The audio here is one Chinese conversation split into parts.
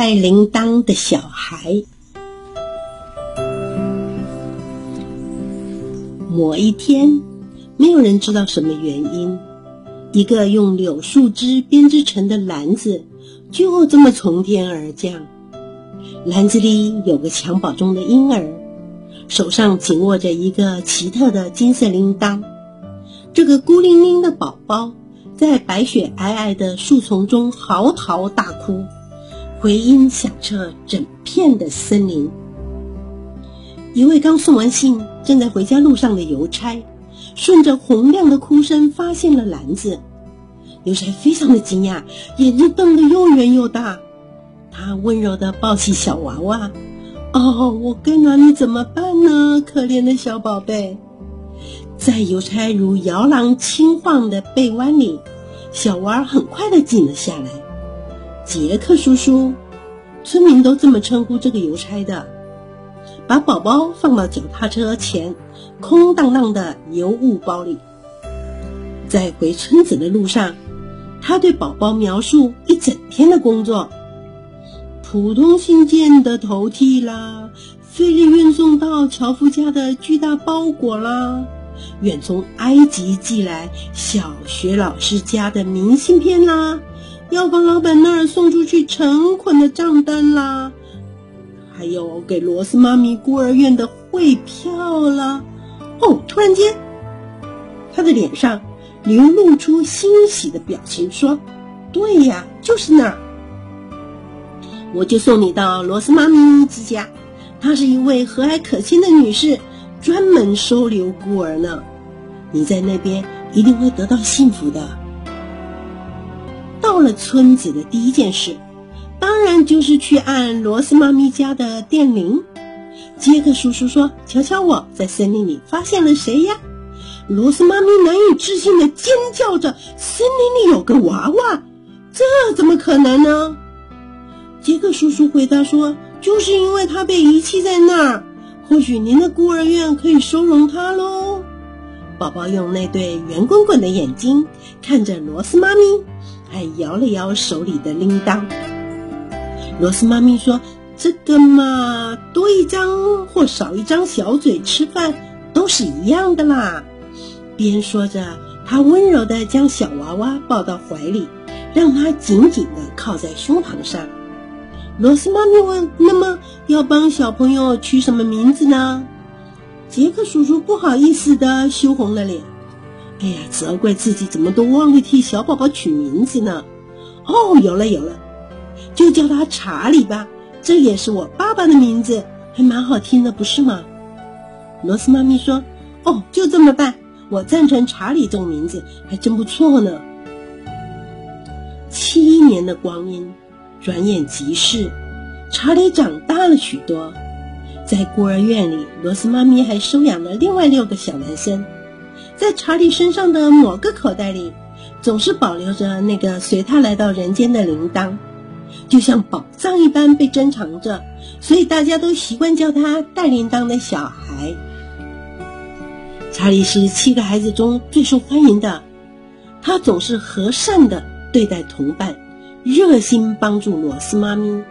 带铃铛的小孩。某一天，没有人知道什么原因，一个用柳树枝编织成的篮子就这么从天而降。篮子里有个襁褓中的婴儿，手上紧握着一个奇特的金色铃铛。这个孤零零的宝宝在白雪皑皑的树丛中嚎啕大哭，回音响彻整片的森林。一位刚送完信、正在回家路上的邮差，顺着洪亮的哭声发现了篮子。邮差非常的惊讶，眼睛瞪得又圆又大。他温柔地抱起小娃娃，“哦，我该拿你怎么办呢？可怜的小宝贝。”在邮差如摇篮轻晃的臂弯里，小娃很快地静了下来。杰克叔叔，村民都这么称呼这个邮差的。把宝宝放到脚踏车前空荡荡的邮物包里，在回村子的路上，他对宝宝描述一整天的工作：普通信件的投递啦，费力运送到樵夫家的巨大包裹啦，远从埃及寄来小学老师家的明信片啦，药房老板那儿送出去成捆的账单啦。还有给罗斯妈咪孤儿院的汇票啦。哦，突然间，他的脸上流露出欣喜的表情，说：“对呀，就是那儿。我就送你到罗斯妈咪之家，她是一位和蔼可亲的女士，专门收留孤儿呢。你在那边一定会得到幸福的。”到了村子的第一件事。当然就是去按罗斯妈咪家的电铃。杰克叔叔说：“瞧瞧，我在森林里发现了谁呀？”罗斯妈咪难以置信的尖叫着：“森林里有个娃娃，这怎么可能呢？”杰克叔叔回答说：“就是因为他被遗弃在那儿，或许您的孤儿院可以收容他喽。”宝宝用那对圆滚滚的眼睛看着罗斯妈咪，还摇了摇手里的铃铛。罗斯妈咪说：“这个嘛，多一张或少一张小嘴吃饭都是一样的啦。”边说着，她温柔地将小娃娃抱到怀里，让他紧紧地靠在胸膛上。罗斯妈咪问：“那么要帮小朋友取什么名字呢？”杰克叔叔不好意思地羞红了脸。哎呀，责怪自己怎么都忘了替小宝宝取名字呢？哦，有了，有了。就叫他查理吧，这也是我爸爸的名字，还蛮好听的，不是吗？罗斯妈咪说：“哦，就这么办，我赞成查理这种名字，还真不错呢。”七年的光阴转眼即逝，查理长大了许多。在孤儿院里，罗斯妈咪还收养了另外六个小男生。在查理身上的某个口袋里，总是保留着那个随他来到人间的铃铛。就像宝藏一般被珍藏着，所以大家都习惯叫他“带铃铛的小孩”。查理是七个孩子中最受欢迎的，他总是和善的对待同伴，热心帮助罗斯妈咪。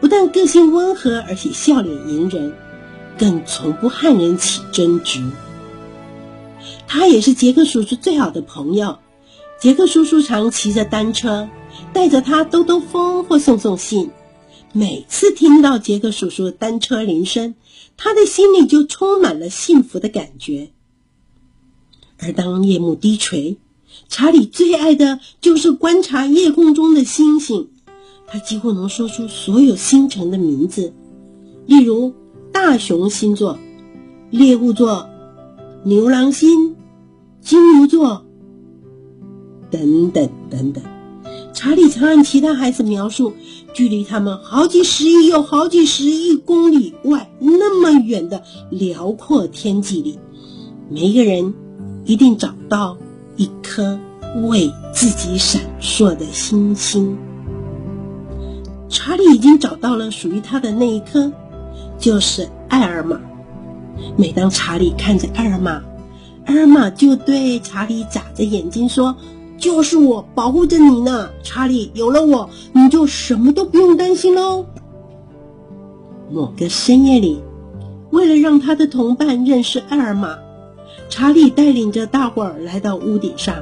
不但个性温和，而且笑脸迎人，更从不和人起争执。他也是杰克叔叔最好的朋友。杰克叔叔常骑着单车。带着他兜兜风或送送信，每次听到杰克叔叔的单车铃声，他的心里就充满了幸福的感觉。而当夜幕低垂，查理最爱的就是观察夜空中的星星，他几乎能说出所有星辰的名字，例如大熊星座、猎户座、牛郎星、金牛座等等等等。查理曾让其他孩子描述距离他们好几十亿又好几十亿公里外那么远的辽阔天际里，每一个人一定找到一颗为自己闪烁的星星。查理已经找到了属于他的那一颗，就是艾尔玛。每当查理看着艾尔玛，艾尔玛就对查理眨着眼睛说。就是我保护着你呢，查理。有了我，你就什么都不用担心喽。某个深夜里，为了让他的同伴认识艾尔玛，查理带领着大伙儿来到屋顶上，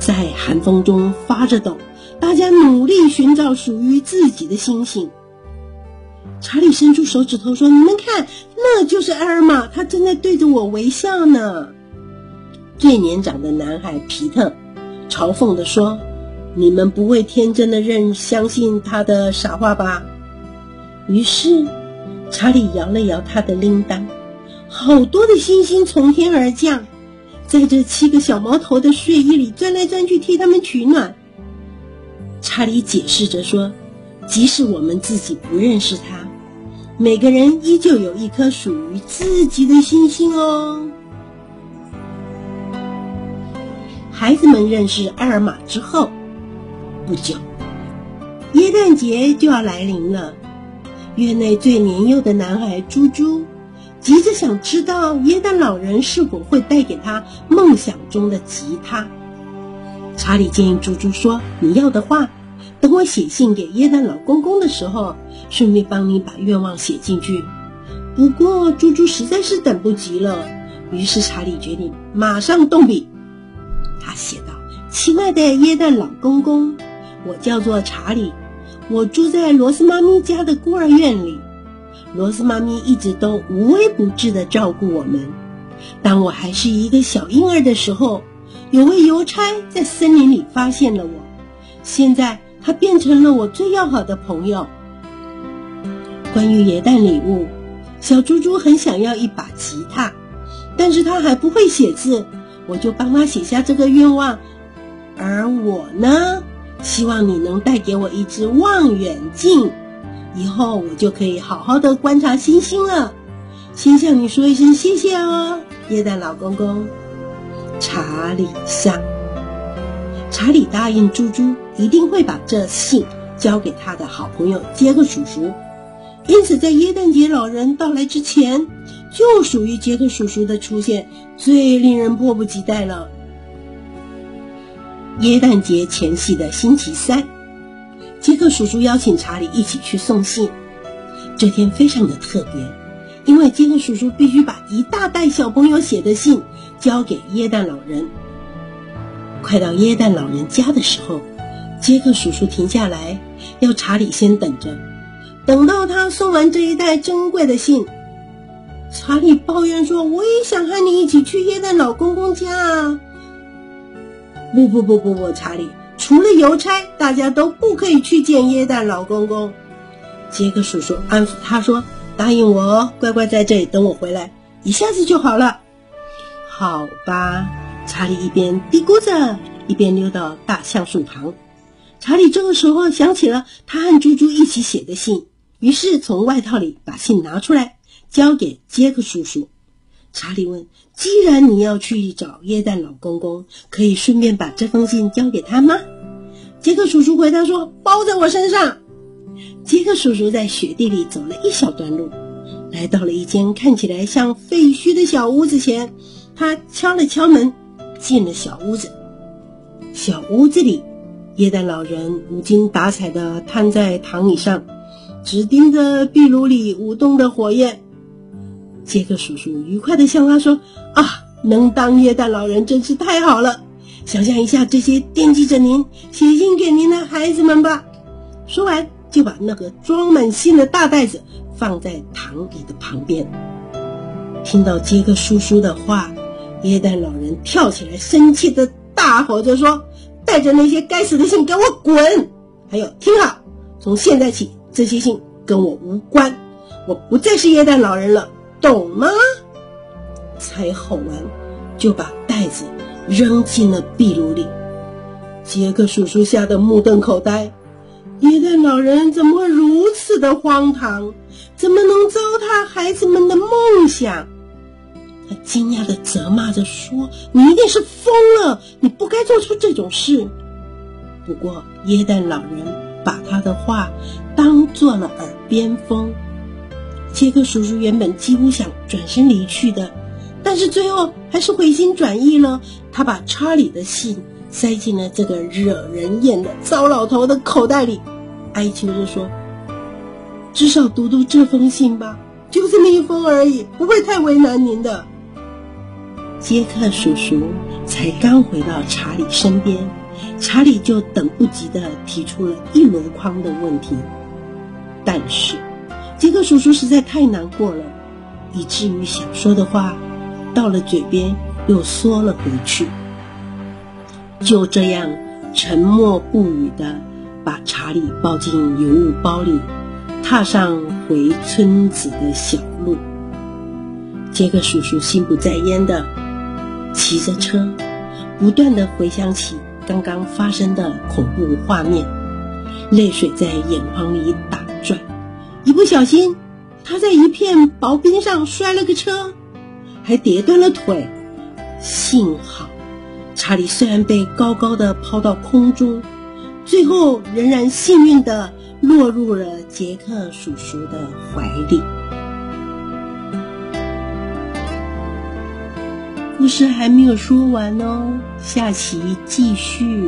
在寒风中发着抖，大家努力寻找属于自己的星星。查理伸出手指头说：“你们看，那就是艾尔玛，她正在对着我微笑呢。”最年长的男孩皮特嘲讽地说：“你们不会天真的认相信他的傻话吧？”于是，查理摇了摇他的铃铛，好多的星星从天而降，在这七个小毛头的睡衣里钻来钻去，替他们取暖。查理解释着说：“即使我们自己不认识他，每个人依旧有一颗属于自己的星星哦。”孩子们认识艾尔玛之后，不久，耶诞节就要来临了。院内最年幼的男孩猪猪，急着想知道耶诞老人是否会带给他梦想中的吉他。查理建议猪猪说：“你要的话，等我写信给耶诞老公公的时候，顺便帮你把愿望写进去。”不过，猪猪实在是等不及了，于是查理决定马上动笔。他写道：“亲爱的耶诞老公公，我叫做查理，我住在罗斯妈咪家的孤儿院里。罗斯妈咪一直都无微不至地照顾我们。当我还是一个小婴儿的时候，有位邮差在森林里发现了我，现在他变成了我最要好的朋友。关于耶诞礼物，小猪猪很想要一把吉他，但是他还不会写字。”我就帮他写下这个愿望，而我呢，希望你能带给我一只望远镜，以后我就可以好好的观察星星了。先向你说一声谢谢哦，耶诞老公公。查理上，查理答应猪猪一定会把这信交给他的好朋友杰克叔叔，因此在耶诞节老人到来之前。就属于杰克叔叔的出现最令人迫不及待了。耶诞节前夕的星期三，杰克叔叔邀请查理一起去送信。这天非常的特别，因为杰克叔叔必须把一大袋小朋友写的信交给耶诞老人。快到耶诞老人家的时候，杰克叔叔停下来，要查理先等着，等到他送完这一袋珍贵的信。查理抱怨说：“我也想和你一起去耶诞老公公家啊！”不不不不不，查理，除了邮差，大家都不可以去见耶诞老公公。杰克叔叔安抚他说：“答应我，乖乖在这里等我回来，一下子就好了。”好吧，查理一边嘀咕着，一边溜到大橡树旁。查理这个时候想起了他和猪猪一起写的信，于是从外套里把信拿出来。交给杰克叔叔。查理问：“既然你要去找耶诞老公公，可以顺便把这封信交给他吗？”杰克叔叔回答说：“包在我身上。”杰克叔叔在雪地里走了一小段路，来到了一间看起来像废墟的小屋子前。他敲了敲门，进了小屋子。小屋子里，耶诞老人无精打采地瘫在躺椅上，只盯着壁炉里舞动的火焰。杰克叔叔愉快地向他说：“啊，能当耶诞老人真是太好了！想象一下这些惦记着您、写信给您的孩子们吧。”说完，就把那个装满信的大袋子放在躺椅的旁边。听到杰克叔叔的话，耶诞老人跳起来，生气地大吼着说：“带着那些该死的信给我滚！还有，听好，从现在起，这些信跟我无关，我不再是耶诞老人了。”懂吗？才吼完，就把袋子扔进了壁炉里。杰克叔叔吓得目瞪口呆，耶诞老人怎么会如此的荒唐？怎么能糟蹋孩子们的梦想？他惊讶的责骂着说：“你一定是疯了！你不该做出这种事。”不过，耶诞老人把他的话当做了耳边风。杰克叔叔原本几乎想转身离去的，但是最后还是回心转意了。他把查理的信塞进了这个惹人厌的糟老头的口袋里，哀求着说：“至少读读这封信吧，就这么一封而已，不会太为难您的。”杰克叔叔才刚回到查理身边，查理就等不及的提出了一箩筐的问题，但是杰克叔叔实在太难过了，以至于想说的话到了嘴边又缩了回去。就这样沉默不语的把查理抱进邮物包里，踏上回村子的小路。杰克叔叔心不在焉的骑着车，不断的回想起刚刚发生的恐怖画面，泪水在眼眶里打转。一不小心，他在一片薄冰上摔了个车，还跌断了腿。幸好。查理虽然被高高的抛到空中，最后仍然幸运的落入了杰克叔叔的怀里。故事还没有说完哦，下期继续。